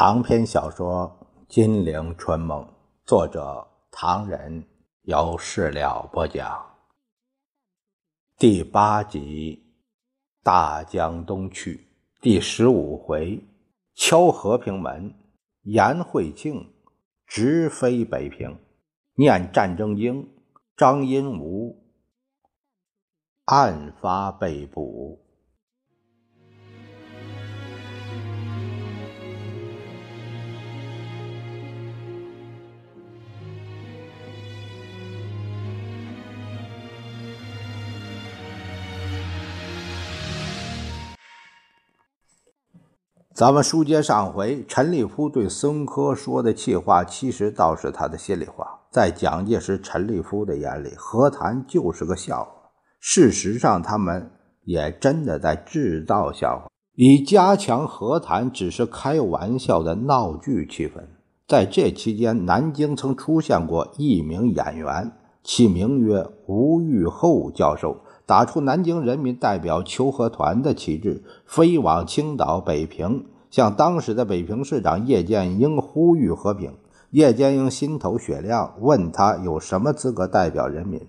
长篇小说《金陵春梦》，作者唐人，由事了播讲。第八集《大江东去》第十五回敲和平门，严惠庆直飞北平，念战争经，张荫吾案发被捕。咱们书接上回，陈立夫对孙科说的气话，其实倒是他的心里话。在蒋介石、陈立夫的眼里，和谈就是个笑话。事实上，他们也真的在制造笑话，以加强和谈只是开玩笑的闹剧气氛。在这期间，南京曾出现过一名演员，其名曰吴玉厚教授。打出南京人民代表求和团的旗帜，飞往青岛、北平，向当时的北平市长叶剑英呼吁和平。叶剑英心头雪亮，问他有什么资格代表人民。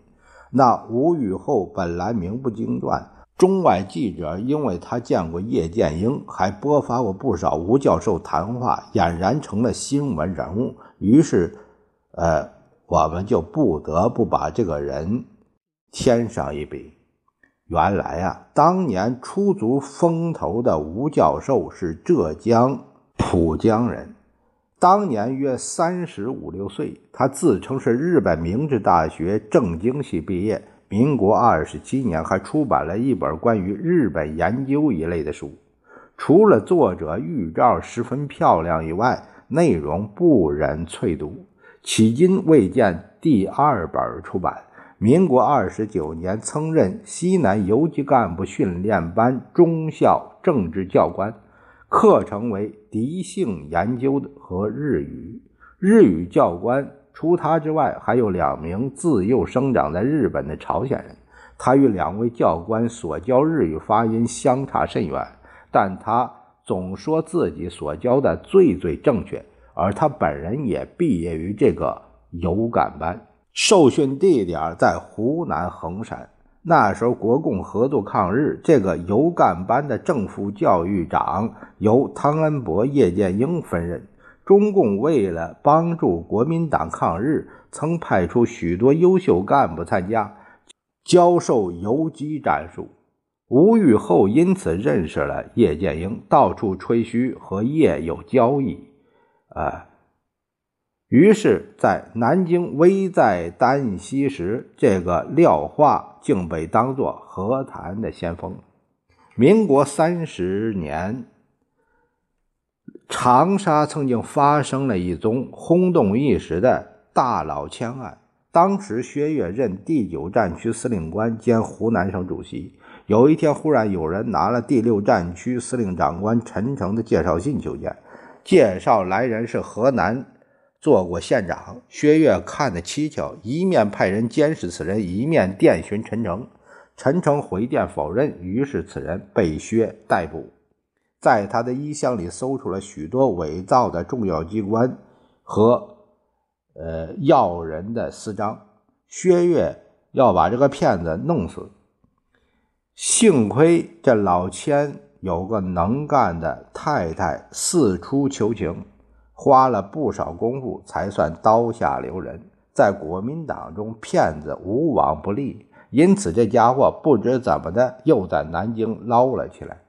那吴雨后本来名不经传，中外记者因为他见过叶剑英，还播发过不少吴教授谈话，俨然成了新闻人物。于是，呃，我们就不得不把这个人添上一笔。原来啊，当年出足风头的吴教授是浙江浦江人，当年约三十五六岁。他自称是日本明治大学政经系毕业，民国二十七年还出版了一本关于日本研究一类的书。除了作者玉照十分漂亮以外，内容不忍淬读，迄今未见第二本出版。民国二十九年，曾任西南游击干部训练班中校政治教官，课程为敌性研究和日语。日语教官除他之外，还有两名自幼生长在日本的朝鲜人。他与两位教官所教日语发音相差甚远，但他总说自己所教的最最正确，而他本人也毕业于这个游感班。受训地点在湖南衡山。那时候，国共合作抗日，这个游干班的正副教育长由汤恩伯、叶剑英分任。中共为了帮助国民党抗日，曾派出许多优秀干部参加，教授游击战术。吴玉厚因此认识了叶剑英，到处吹嘘和叶有交易。啊。于是，在南京危在旦夕时，这个廖化竟被当作和谈的先锋。民国三十年，长沙曾经发生了一宗轰动一时的大老枪案。当时，薛岳任第九战区司令官兼湖南省主席。有一天，忽然有人拿了第六战区司令长官陈诚的介绍信求见，介绍来人是河南。做过县长，薛岳看得蹊跷，一面派人监视此人，一面电询陈诚。陈诚回电否认，于是此人被薛逮捕。在他的衣箱里搜出了许多伪造的重要机关和呃要人的私章。薛岳要把这个骗子弄死，幸亏这老千有个能干的太太，四处求情。花了不少功夫才算刀下留人，在国民党中骗子无往不利，因此这家伙不知怎么的又在南京捞了起来。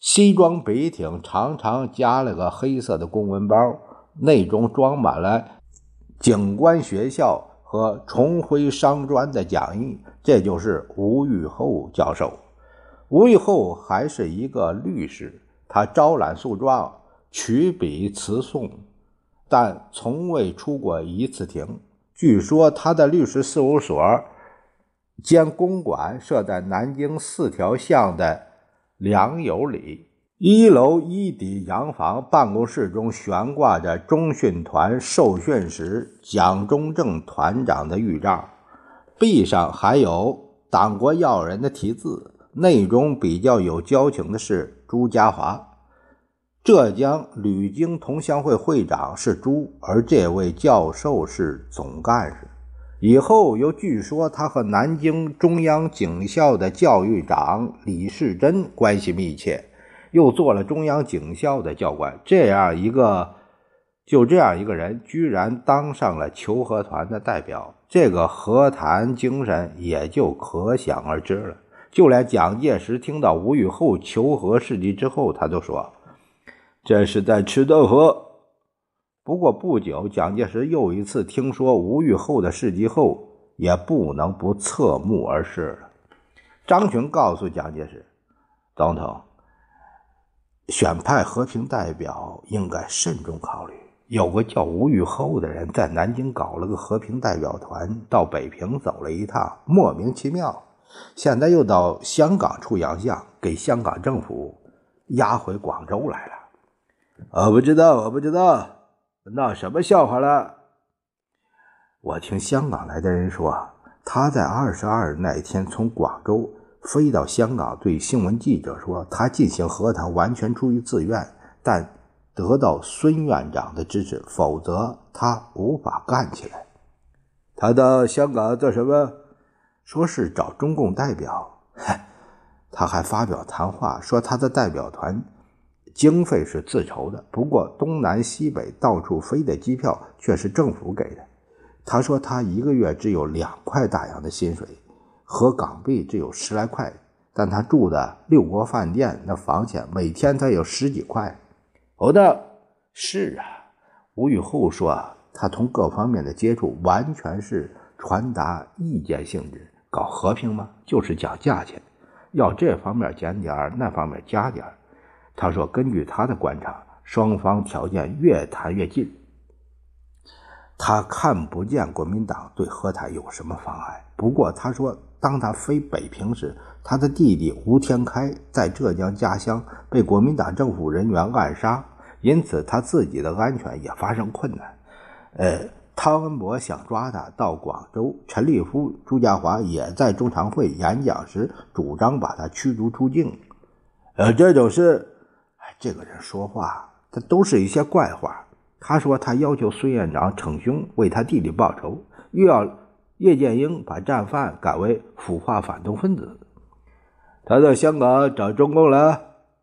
西装笔挺，常常加了个黑色的公文包，内中装满了警官学校和重辉商专的讲义。这就是吴玉厚教授。吴玉厚还是一个律师，他招揽诉状。取笔词讼，但从未出过一次庭。据说他的律师事务所兼公馆设在南京四条巷的良友里，一楼一底洋房，办公室中悬挂着中训团受训时蒋中正团长的玉照，壁上还有党国要人的题字。内中比较有交情的是朱家骅。浙江旅京同乡会会长是朱，而这位教授是总干事。以后又据说他和南京中央警校的教育长李世珍关系密切，又做了中央警校的教官。这样一个，就这样一个人，居然当上了求和团的代表，这个和谈精神也就可想而知了。就连蒋介石听到吴玉厚求和事迹之后，他都说。这是在吃豆腐。不过不久，蒋介石又一次听说吴玉厚的事迹后，也不能不侧目而视了。张群告诉蒋介石：“总统，选派和平代表应该慎重考虑。有个叫吴玉厚的人在南京搞了个和平代表团，到北平走了一趟，莫名其妙。现在又到香港出洋相，给香港政府押回广州来了。”我不知道，我不知道，闹什么笑话了？我听香港来的人说，他在二十二那天从广州飞到香港，对新闻记者说，他进行和谈完全出于自愿，但得到孙院长的支持，否则他无法干起来。他到香港做什么？说是找中共代表。他还发表谈话，说他的代表团。经费是自筹的，不过东南西北到处飞的机票却是政府给的。他说他一个月只有两块大洋的薪水，和港币只有十来块，但他住的六国饭店那房钱每天他有十几块。哦，的，是啊。吴玉厚说，他同各方面的接触完全是传达意见性质，搞和平嘛，就是讲价钱，要这方面减点那方面加点他说：“根据他的观察，双方条件越谈越近。他看不见国民党对和谈有什么妨碍。不过，他说，当他飞北平时，他的弟弟吴天开在浙江家乡被国民党政府人员暗杀，因此他自己的安全也发生困难。呃，汤恩伯想抓他到广州，陈立夫、朱家骅也在中常会演讲时主张把他驱逐出境。呃，这种事。”这个人说话，他都是一些怪话。他说他要求孙院长逞凶为他弟弟报仇，又要叶剑英把战犯改为腐化反动分子。他到香港找中共了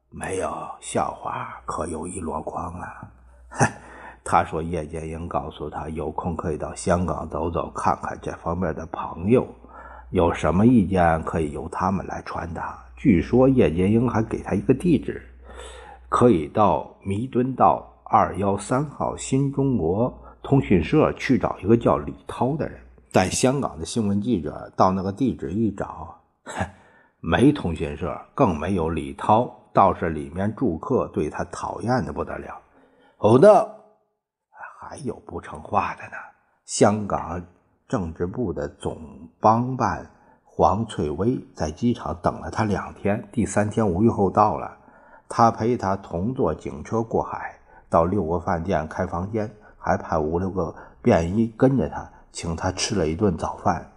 没有？笑话可有一箩筐啊！他说叶剑英告诉他，有空可以到香港走走，看看这方面的朋友，有什么意见可以由他们来传达。据说叶剑英还给他一个地址。可以到弥敦道二幺三号新中国通讯社去找一个叫李涛的人。但香港的新闻记者到那个地址一找，没通讯社，更没有李涛。倒是里面住客对他讨厌的不得了。哦，那还有不成话的呢。香港政治部的总帮办黄翠薇在机场等了他两天，第三天吴玉厚到了。他陪他同坐警车过海，到六个饭店开房间，还派五六个便衣跟着他，请他吃了一顿早饭。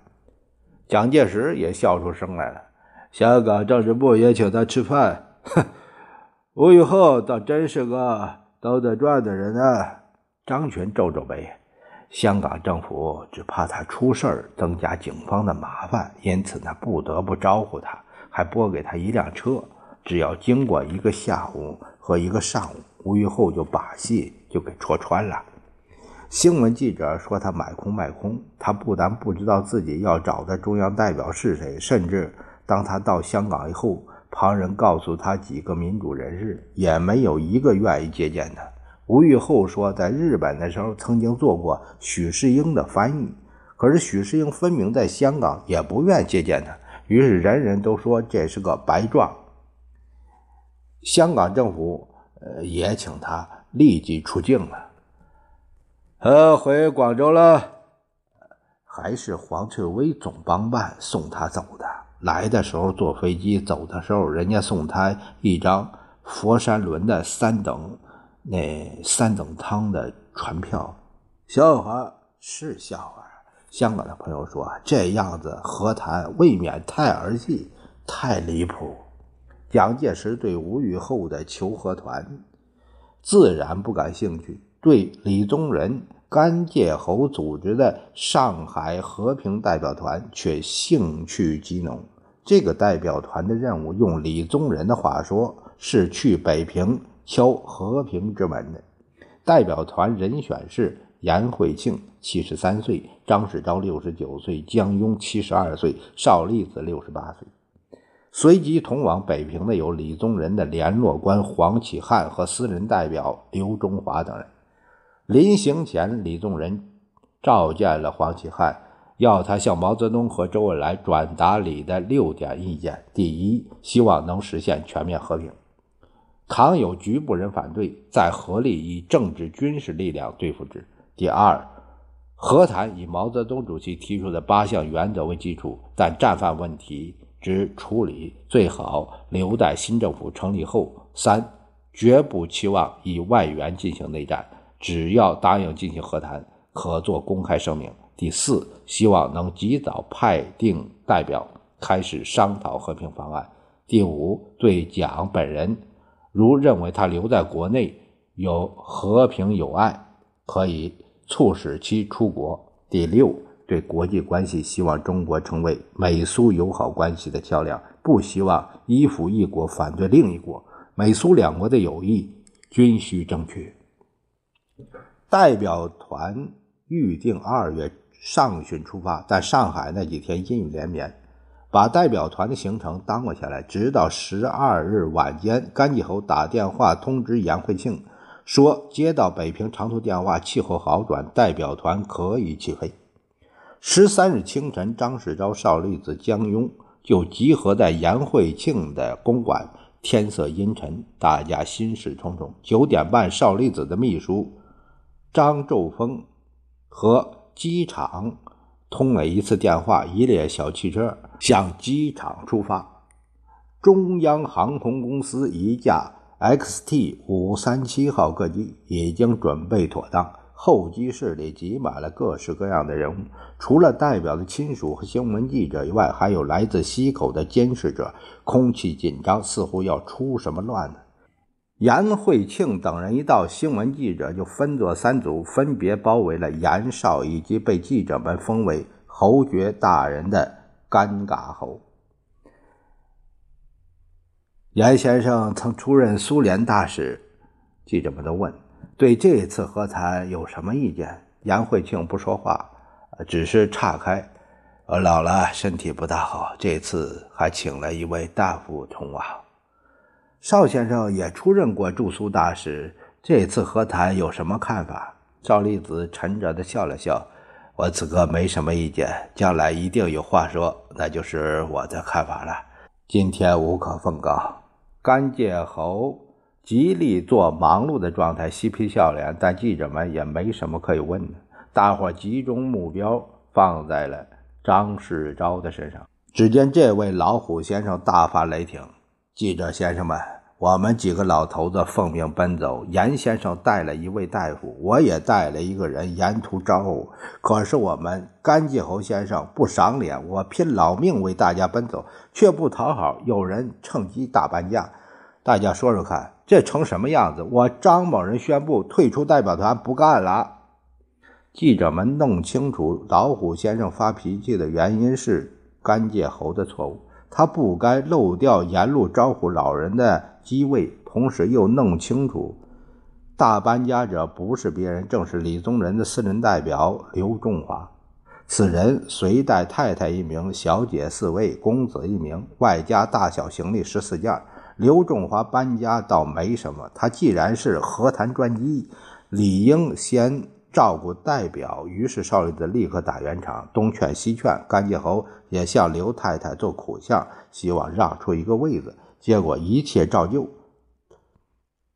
蒋介石也笑出声来了。香港政治部也请他吃饭。哼，吴玉厚倒真是个兜得转的人啊。张群皱皱眉，香港政府只怕他出事儿，增加警方的麻烦，因此呢，不得不招呼他，还拨给他一辆车。只要经过一个下午和一个上午，吴玉厚就把戏就给戳穿了。新闻记者说他买空卖空，他不但不知道自己要找的中央代表是谁，甚至当他到香港以后，旁人告诉他几个民主人士，也没有一个愿意接见他。吴玉厚说，在日本的时候曾经做过许世英的翻译，可是许世英分明在香港也不愿接见他，于是人人都说这是个白撞。香港政府呃也请他立即出境了，呃回广州了，还是黄翠薇总帮办送他走的。来的时候坐飞机，走的时候人家送他一张佛山轮的三等那三等舱的船票。笑话是笑话，香港的朋友说这样子和谈未免太儿戏，太离谱。蒋介石对吴玉厚的求和团自然不感兴趣。对李宗仁、甘介侯组织的上海和平代表团却兴趣极浓。这个代表团的任务，用李宗仁的话说，是去北平敲和平之门的。代表团人选是严惠庆，七十三岁；张世钊，六十九岁；江庸，七十二岁；邵力子，六十八岁。随即同往北平的有李宗仁的联络官黄启汉和私人代表刘中华等人。临行前，李宗仁召见了黄启汉，要他向毛泽东和周恩来转达李的六点意见：第一，希望能实现全面和平，倘有局部人反对，再合力以政治军事力量对付之；第二，和谈以毛泽东主席提出的八项原则为基础，但战犯问题。之处理最好留待新政府成立后。三，绝不期望以外援进行内战，只要答应进行和谈，可作公开声明。第四，希望能及早派定代表，开始商讨和平方案。第五，对蒋本人，如认为他留在国内有和平友爱，可以促使其出国。第六。对国际关系，希望中国成为美苏友好关系的桥梁，不希望依附一国反对另一国。美苏两国的友谊均需争取。代表团预定二月上旬出发，但上海那几天阴雨连绵，把代表团的行程耽误下来。直到十二日晚间，甘继侯打电话通知严惠庆，说接到北平长途电话，气候好转，代表团可以起飞。十三日清晨，张世钊、邵力子、江庸就集合在严惠庆的公馆。天色阴沉，大家心事重重。九点半，邵力子的秘书张昼峰和机场通了一次电话，一列小汽车向机场出发。中央航空公司一架 XT 五三七号客机已经准备妥当。候机室里挤满了各式各样的人物，除了代表的亲属和新闻记者以外，还有来自西口的监视者。空气紧张，似乎要出什么乱子。严惠庆等人一到，新闻记者就分作三组，分别包围了严少以及被记者们封为侯爵大人的尴尬侯。严先生曾出任苏联大使，记者们都问。对这次和谈有什么意见？杨惠庆不说话，只是岔开。我老了，身体不大好，这次还请了一位大夫同往。邵先生也出任过驻苏大使，这次和谈有什么看法？赵立子沉着的笑了笑：“我此刻没什么意见，将来一定有话说，那就是我的看法了。今天无可奉告。”甘介侯。极力做忙碌的状态，嬉皮笑脸，但记者们也没什么可以问的。大伙集中目标放在了张世钊的身上。只见这位老虎先生大发雷霆：“记者先生们，我们几个老头子奉命奔走，严先生带了一位大夫，我也带了一个人，沿途招呼。可是我们甘继侯先生不赏脸，我拼老命为大家奔走，却不讨好，有人趁机大搬家。大家说说看。”这成什么样子？我张某人宣布退出代表团，不干了。记者们弄清楚老虎先生发脾气的原因是甘介侯的错误，他不该漏掉沿路招呼老人的机位，同时又弄清楚大搬家者不是别人，正是李宗仁的私人代表刘仲华。此人随带太太一名，小姐四位，公子一名，外加大小行李十四件。刘仲华搬家倒没什么，他既然是和谈专机，理应先照顾代表。于是邵力子立刻打圆场，东劝西劝，甘介侯也向刘太太做苦相，希望让出一个位子。结果一切照旧。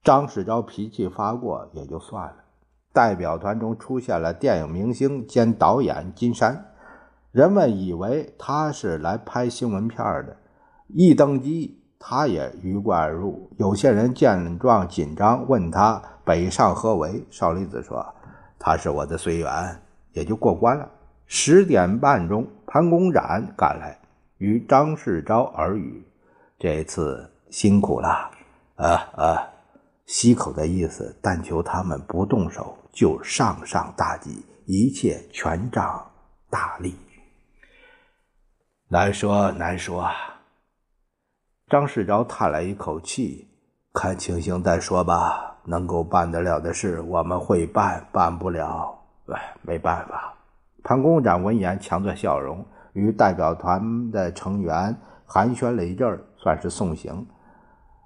张世钊脾气发过也就算了。代表团中出现了电影明星兼导演金山，人们以为他是来拍新闻片的，一登机。他也鱼贯而入。有些人见状紧张，问他北上何为？少林子说：“他是我的随员，也就过关了。”十点半钟，潘公展赶来，与张世钊耳语：“这次辛苦了。”呃呃！溪口的意思，但求他们不动手，就上上大吉，一切全仗大力。难说难说啊！张世钊叹了一口气，看情形再说吧。能够办得了的事，我们会办；办不了，哎，没办法。潘公长闻言，强作笑容，与代表团的成员寒暄了一阵，算是送行。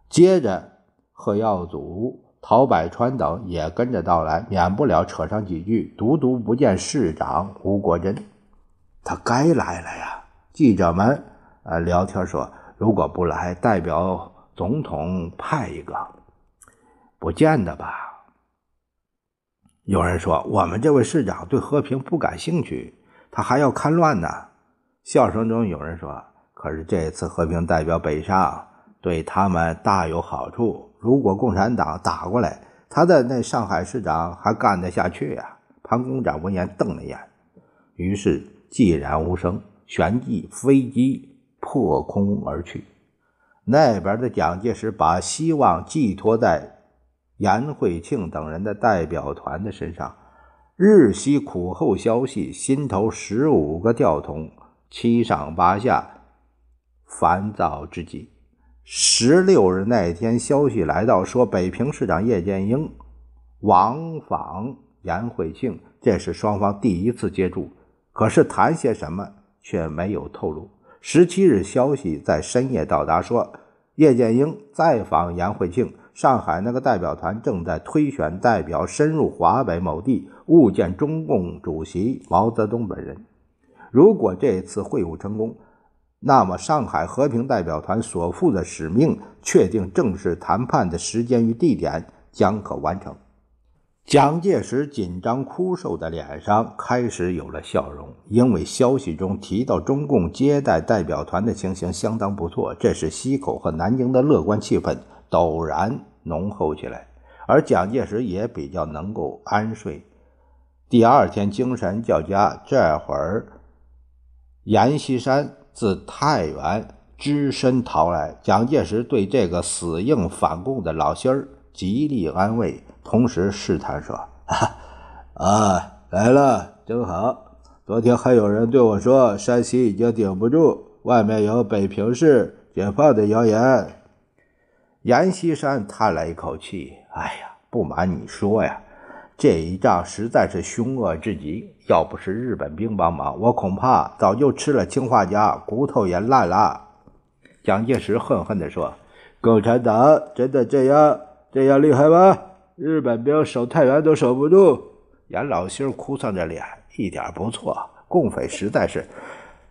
接着。贺耀祖、陶百川等也跟着到来，免不了扯上几句。独独不见市长吴国桢，他该来了呀。记者们呃聊天说，如果不来，代表总统派一个，不见得吧？有人说，我们这位市长对和平不感兴趣，他还要看乱呢。笑声中有人说，可是这次和平代表北上，对他们大有好处。如果共产党打过来，他的那上海市长还干得下去呀？潘公展闻言瞪了眼，于是寂然无声，旋即飞机破空而去。那边的蒋介石把希望寄托在颜惠庆等人的代表团的身上，日夕苦候消息，心头十五个吊桶，七上八下，烦躁之极。十六日那天，消息来到，说北平市长叶剑英往访颜惠庆，这是双方第一次接触。可是谈些什么，却没有透露。十七日，消息在深夜到达，说叶剑英再访杨惠庆，上海那个代表团正在推选代表深入华北某地，晤见中共主席毛泽东本人。如果这次会晤成功，那么，上海和平代表团所负的使命，确定正式谈判的时间与地点，将可完成。蒋介石紧张枯瘦的脸上开始有了笑容，因为消息中提到中共接待代表团的情形相当不错，这使西口和南京的乐观气氛陡然浓厚起来，而蒋介石也比较能够安睡。第二天精神较佳，这会儿阎锡山。自太原只身逃来，蒋介石对这个死硬反共的老心儿极力安慰，同时试探说：“ 啊，来了，正好。昨天还有人对我说，山西已经顶不住，外面有北平市解放的谣言。”阎锡山叹了一口气：“哎呀，不瞒你说呀。”这一仗实在是凶恶至极，要不是日本兵帮忙，我恐怕早就吃了氰化钾，骨头也烂了。蒋介石恨恨地说：“共产党真的这样这样厉害吗？日本兵守太原都守不住。”严老星哭丧着脸，一点不错。共匪实在是，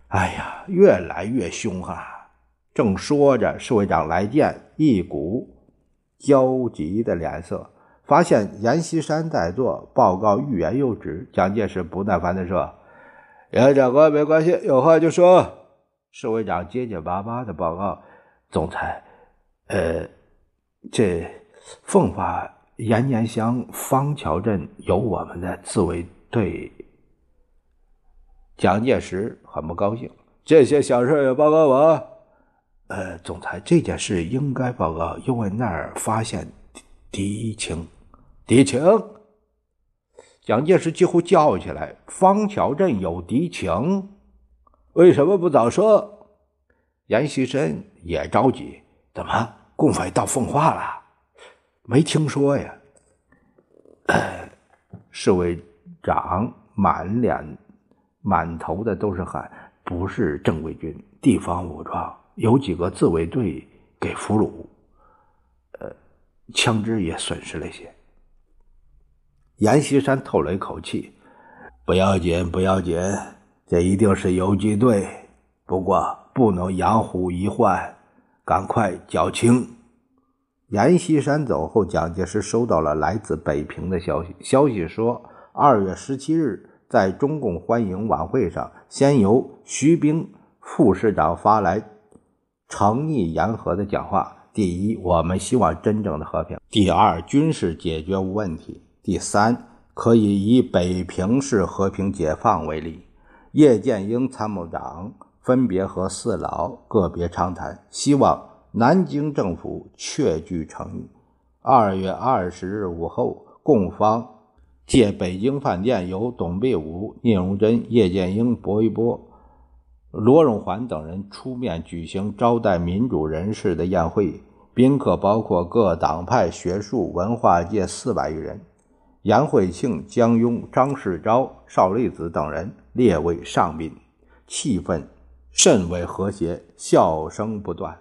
哎呀，越来越凶啊！正说着，侍卫长来见，一股焦急的脸色。发现阎锡山在座，报告欲言又止。蒋介石不耐烦地说：“杨长官，没关系，有话就说。”侍卫长结结巴巴的报告：“总裁，呃，这奉化延年乡方桥镇有我们的自卫队。”蒋介石很不高兴：“这些小事也报告我？呃，总裁，这件事应该报告，因为那儿发现敌情。”敌情，蒋介石几乎叫起来：“方桥镇有敌情，为什么不早说？”阎锡山也着急：“怎么，共匪到奉化了？没听说呀？”侍卫长满脸、满头的都是汗，不是正规军，地方武装，有几个自卫队给俘虏，呃，枪支也损失了些。阎锡山透了一口气：“不要紧，不要紧，这一定是游击队。不过不能养虎遗患，赶快缴清。”阎锡山走后，蒋介石收到了来自北平的消息。消息说，二月十七日在中共欢迎晚会上，先由徐冰副市长发来诚意言和的讲话：第一，我们希望真正的和平；第二，军事解决无问题。第三，可以以北平市和平解放为例，叶剑英参谋长分别和四老个别畅谈，希望南京政府确据诚意。二月二十日午后，共方借北京饭店由董必武、聂荣臻、叶剑英、薄一波、罗荣桓等人出面举行招待民主人士的宴会，宾客包括各党派、学术、文化界四百余人。杨惠庆、江庸、张世钊、邵力子等人列为上宾，气氛甚为和谐，笑声不断，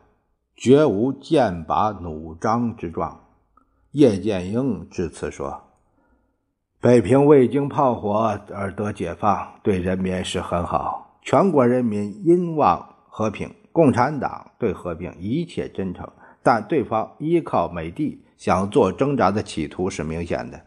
绝无剑拔弩张之状。叶剑英致辞说：“北平未经炮火而得解放，对人民是很好。全国人民因望和平，共产党对和平一切真诚，但对方依靠美帝想做挣扎的企图是明显的。”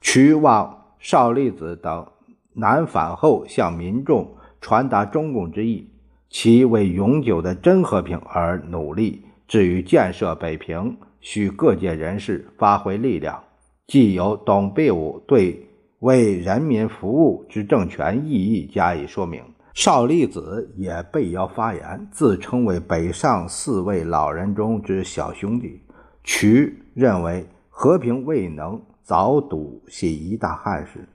渠望邵力子等南返后向民众传达中共之意，其为永久的真和平而努力。至于建设北平，需各界人士发挥力量。既有董必武对为人民服务之政权意义加以说明，邵力子也被邀发言，自称为北上四位老人中之小兄弟。渠认为和平未能。早睹系一大憾事，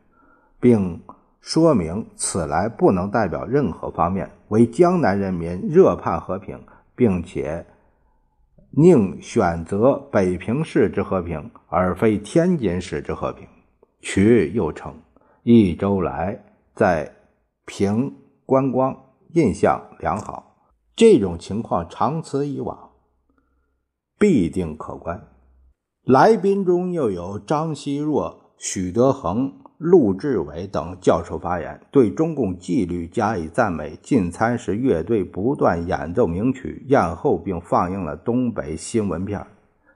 并说明此来不能代表任何方面，为江南人民热盼和平，并且宁选择北平市之和平，而非天津市之和平。渠又称，一周来在平观光，印象良好。这种情况长此以往，必定可观。来宾中又有张奚若、许德衡、陆志伟等教授发言，对中共纪律加以赞美。进餐时，乐队不断演奏名曲，宴后并放映了东北新闻片。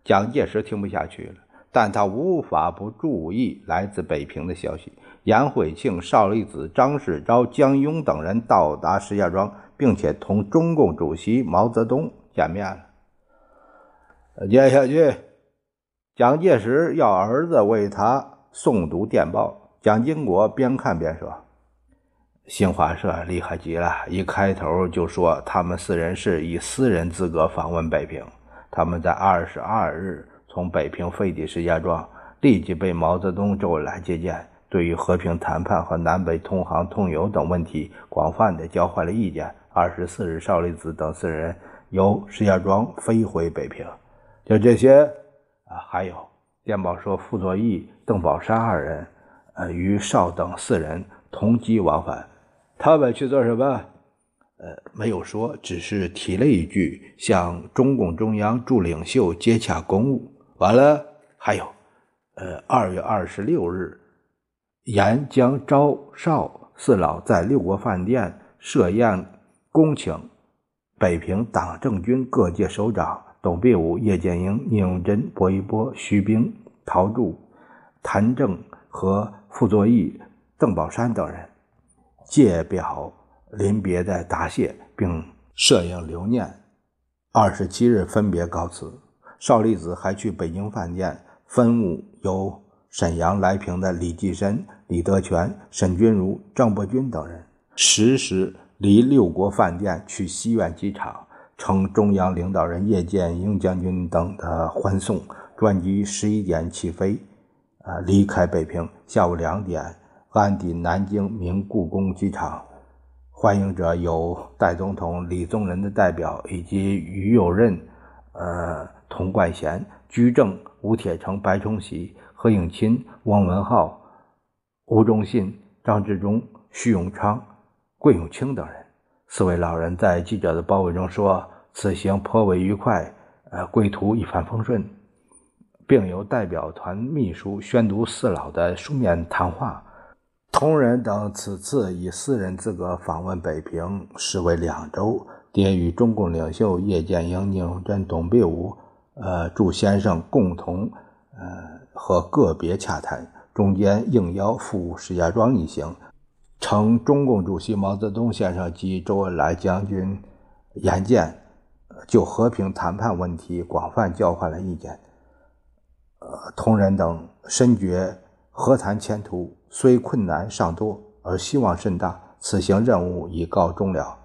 蒋介石听不下去了，但他无法不注意来自北平的消息。杨惠庆、邵力子、张世钊、江庸等人到达石家庄，并且同中共主席毛泽东见面了。接下去。蒋介石要儿子为他诵读电报，蒋经国边看边说：“新华社厉害极了，一开头就说他们四人是以私人资格访问北平。他们在二十二日从北平飞抵石家庄，立即被毛泽东周恩来接见，对于和平谈判和南北通航通邮等问题广泛的交换了意见。二十四日，邵力子等四人由石家庄飞回北平。就这些。”啊，还有电报说，傅作义、邓宝山二人，呃，与邵等四人同机往返。他们去做什么？呃，没有说，只是提了一句，向中共中央驻领袖接洽公务。完了，还有，呃，二月二十六日，沿将招邵四老在六国饭店设宴，恭请北平党政军各界首长。董必武、叶剑英、聂荣臻、薄一波、徐冰、陶铸、谭政和傅作义、邓宝山等人借表临别的答谢，并摄影留念。二十七日分别告辞。邵力子还去北京饭店分务由沈阳来平的李济深、李德全、沈钧儒、郑伯钧等人，十时离六国饭店去西苑机场。乘中央领导人叶剑英将军等的欢送，专机十一点起飞，啊，离开北平。下午两点安抵南京明故宫机场。欢迎者有代总统李宗仁的代表，以及于右任、呃，童冠贤、居正、吴铁城、白崇禧、何应钦、汪文浩、吴忠信、张治中、徐永昌、桂永清等人。四位老人在记者的包围中说：“此行颇为愉快，呃，归途一帆风顺，并由代表团秘书宣读四老的书面谈话。同仁等此次以私人资格访问北平，时为两周，迭与中共领袖叶剑英、聂荣臻、董必武、呃祝先生共同，呃和个别洽谈，中间应邀赴石家庄一行。”承中共主席毛泽东先生及周恩来将军言见，就和平谈判问题广泛交换了意见。呃，同仁等深觉和谈前途虽困难尚多，而希望甚大。此行任务已告终了，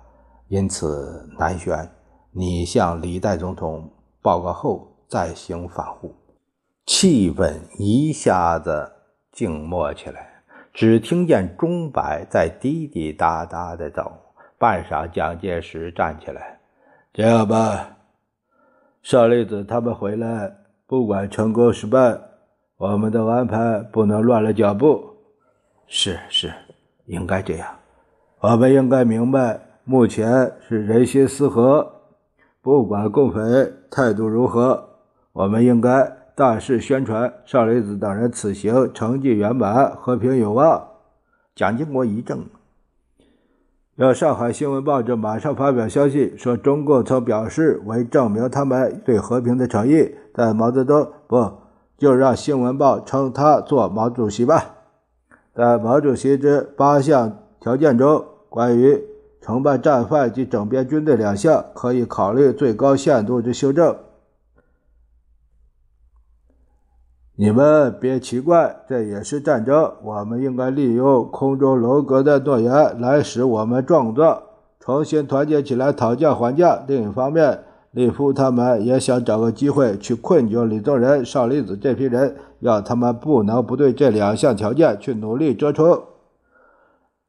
因此南旋。你向李代总统报告后再行返沪。气氛一下子静默起来，只听见钟摆在滴滴答答的走。半晌，蒋介石站起来：“这样吧，少林子他们回来，不管成功失败，我们的安排不能乱了脚步。是是，应该这样。我们应该明白，目前是人心思和，不管共匪态度如何，我们应该。”大肆宣传少林寺等人此行成绩圆满，和平有望。蒋经国一怔，要上海新闻报纸马上发表消息，说中共曾表示为证明他们对和平的诚意。在毛泽东不，就让新闻报称他做毛主席吧。在毛主席之八项条件中，关于承办战犯及整编军队两项，可以考虑最高限度之修正。你们别奇怪，这也是战争。我们应该利用空中楼阁的诺言来使我们壮壮，重新团结起来，讨价还价。另一方面，李夫他们也想找个机会去困住李宗仁、少林子这批人，要他们不能不对这两项条件去努力折冲。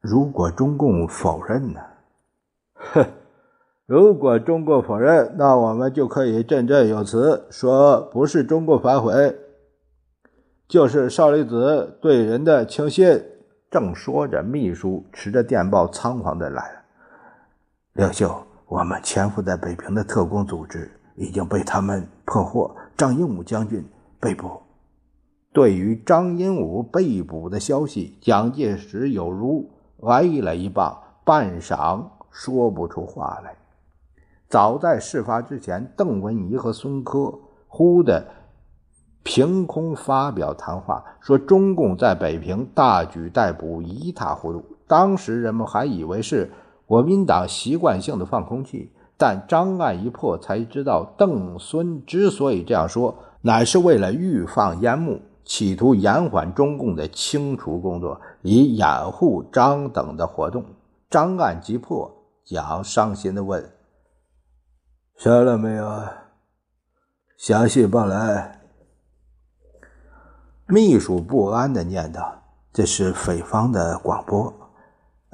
如果中共否认呢？哼，如果中共否认，那我们就可以振振有词说不是中共反悔。就是少林子对人的轻信。正说着，秘书持着电报仓皇的来了。领袖，我们潜伏在北平的特工组织已经被他们破获，张英武将军被捕。对于张英武被捕的消息，蒋介石有如挨了一棒，半晌说不出话来。早在事发之前，邓文仪和孙科忽的。凭空发表谈话，说中共在北平大举逮捕，一塌糊涂。当时人们还以为是国民党习惯性的放空气，但张案一破，才知道邓孙之所以这样说，乃是为了预放烟幕，企图延缓中共的清除工作，以掩护张等的活动。张案即破，蒋伤心地问：“杀了没有？详细报来。”秘书不安地念道：“这是匪方的广播。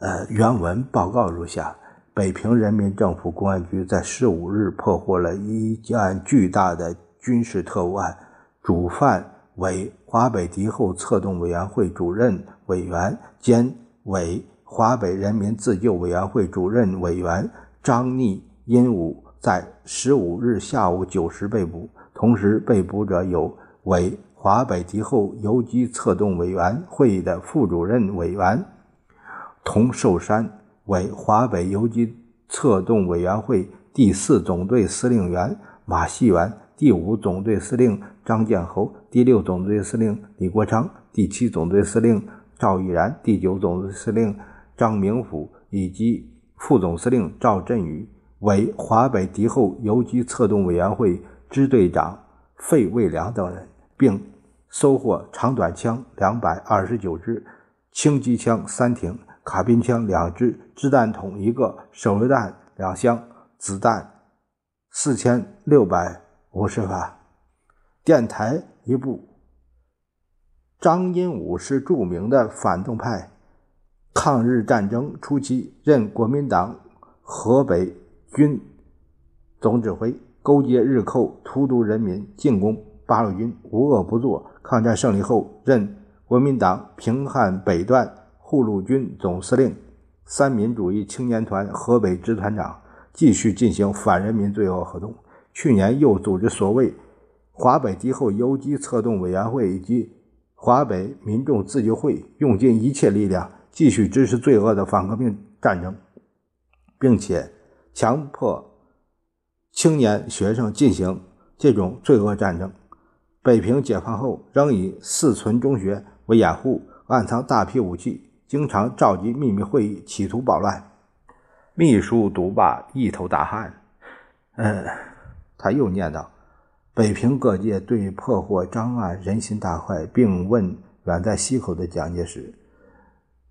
呃，原文报告如下：北平人民政府公安局在十五日破获了一件巨大的军事特务案，主犯为华北敌后策动委员会主任委员兼为华北人民自救委员会主任委员张逆殷武，在十五日下午九时被捕。同时被捕者有为。”华北敌后游击策动委员会的副主任委员同寿山为华北游击策动委员会第四总队司令员马锡元，第五总队司令张建侯，第六总队司令李国昌，第七总队司令赵毅然，第九总队司令张明甫以及副总司令赵振宇为华北敌后游击策动委员会支队长费卫良等人，并。收获长短枪两百二十九支，轻机枪三挺，卡宾枪两支，掷弹筒一个，手榴弹两箱，子弹四千六百五十发，电台一部。张荫武是著名的反动派，抗日战争初期任国民党河北军总指挥，勾结日寇，荼毒人民，进攻八路军，无恶不作。抗战胜利后，任国民党平汉北段护路军总司令、三民主义青年团河北支团长，继续进行反人民罪恶活动。去年又组织所谓华北敌后游击策动委员会以及华北民众自救会，用尽一切力量继续支持罪恶的反革命战争，并且强迫青年学生进行这种罪恶战争。北平解放后，仍以四存中学为掩护，暗藏大批武器，经常召集秘密会议，企图捣乱。秘书读罢，一头大汗。嗯，他又念道：“北平各界对破获张案人心大快，并问远在西口的蒋介石，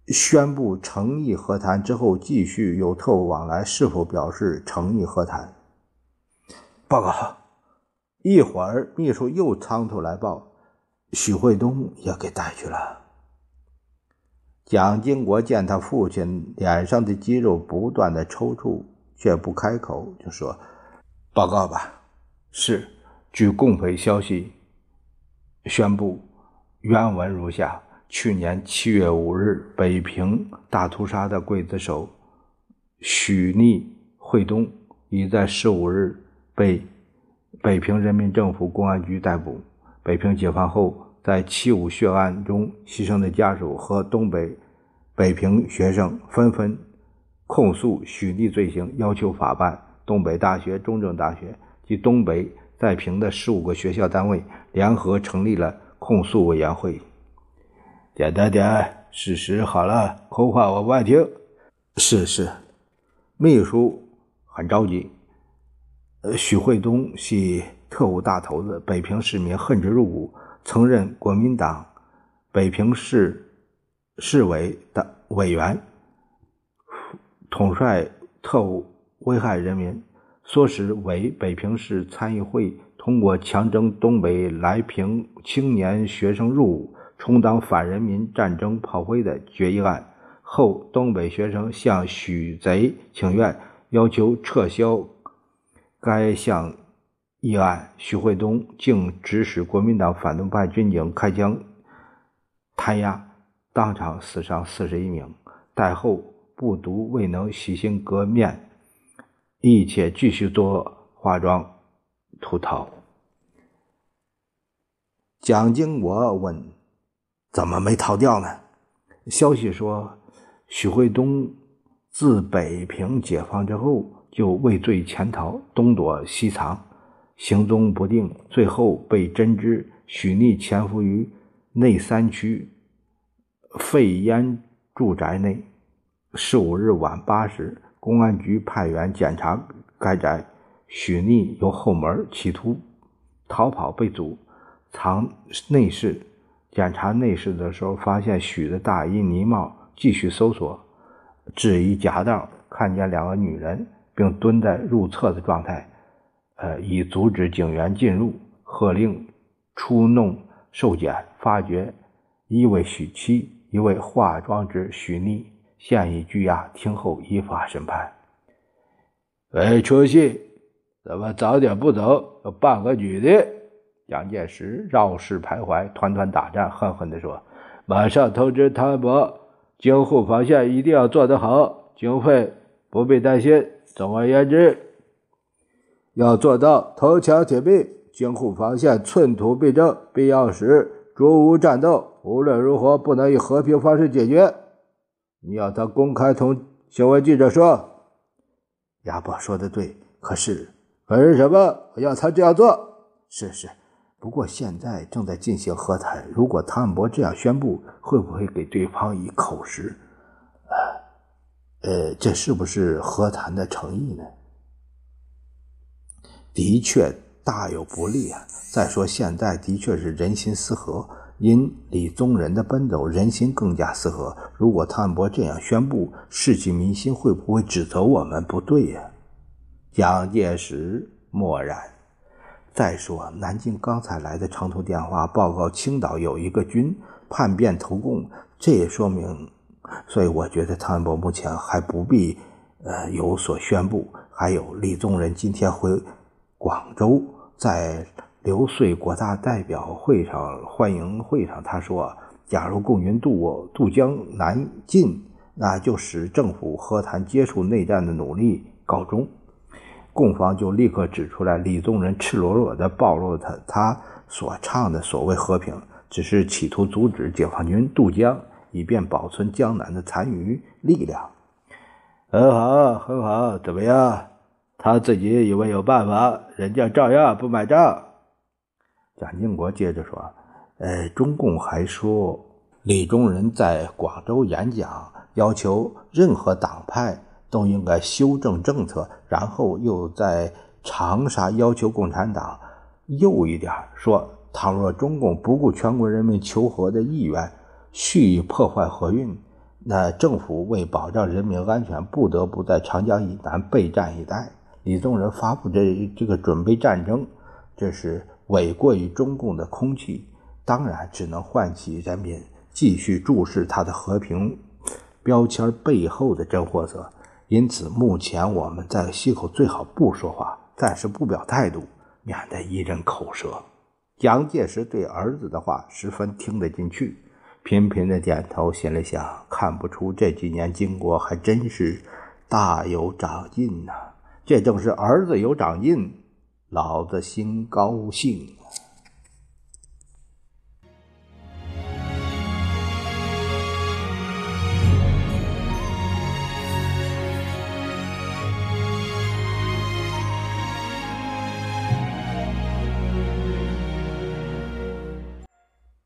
宣布诚意和谈之后，继续有特务往来，是否表示诚意和谈？”报告。一会儿，秘书又仓促来报：许惠东也给带去了。蒋经国见他父亲脸上的肌肉不断的抽搐，却不开口，就说：“报告吧。”是，据共匪消息宣布，原文如下：去年七月五日，北平大屠杀的刽子手许逆惠东已在十五日被北平人民政府公安局逮捕。北平解放后。在七五血案中牺牲的家属和东北北平学生纷纷控诉许逆罪行，要求法办。东北大学、中正大学及东北在平的十五个学校单位联合成立了控诉委员会。简单点，事实好了，空话我不爱听。是是，秘书很着急。呃，许惠东系特务大头子，北平市民恨之入骨。曾任国民党北平市市委的委员，统帅特务危害人民，唆使伪北平市参议会通过强征东北来平青年学生入伍，充当反人民战争炮灰的决议案。后东北学生向许贼请愿，要求撤销该项。议案，许惠东竟指使国民党反动派军警开枪弹压，当场死伤四十一名。待后不独未能洗心革面，亦且继续做化妆图逃。蒋经国问：“怎么没逃掉呢？”消息说，许惠东自北平解放之后，就畏罪潜逃，东躲西藏。行踪不定，最后被侦知许逆潜伏于内三区废烟住宅内。十五日晚八时，公安局派员检查该宅，许逆由后门企图逃跑被阻，藏内室。检查内室的时候，发现许的大衣呢帽，继续搜索，至一夹道，看见两个女人，并蹲在入厕的状态。呃，以阻止警员进入，喝令出弄受检，发觉一位许妻，一位化妆之许逆，现已拘押，听候依法审判。喂，出息，怎么早点不走？半个女的？蒋介石绕室徘徊，团团打战，恨恨地说：“马上通知汤恩伯，京沪防线一定要做得好，经费不必担心。总而言之。”要做到铜墙铁壁，京沪防线寸土必争，必要时逐无战斗。无论如何，不能以和平方式解决。你要他公开同新闻记者说。亚伯说的对，可是，可是什么？我要他这样做。是是，不过现在正在进行和谈。如果汤姆伯这样宣布，会不会给对方以口实？呃，呃，这是不是和谈的诚意呢？的确大有不利啊！再说现在的确是人心思和，因李宗仁的奔走，人心更加思和。如果汤恩伯这样宣布，士气民心会不会指责我们不对呀？蒋介石默然。再说南京刚才来的长途电话报告，青岛有一个军叛变投共，这也说明，所以我觉得汤恩伯目前还不必呃有所宣布。还有李宗仁今天回。广州在刘穗国大代表会上欢迎会上，他说：“假如共军渡渡江南进，那就使政府和谈结束内战的努力告终。”共方就立刻指出来，李宗仁赤裸裸地暴露他他所唱的所谓和平，只是企图阻止解放军渡江，以便保存江南的残余力量。很好，很好，怎么样？他自己以为有办法，人家照样不买账。蒋经国接着说：“呃，中共还说，李宗仁在广州演讲，要求任何党派都应该修正政策，然后又在长沙要求共产党右一点，说倘若中共不顾全国人民求和的意愿，蓄意破坏和运，那政府为保障人民安全，不得不在长江以南备战一带。”李宗仁发布这这个准备战争，这是诿过于中共的空气。当然只能唤起人民继续注视他的和平标签背后的真货色。因此，目前我们在西口最好不说话，暂时不表态度，免得一人口舌。蒋介石对儿子的话十分听得进去，频频的点头，心里想：看不出这几年经过还真是大有长进呐！这正是儿子有长进，老子心高兴。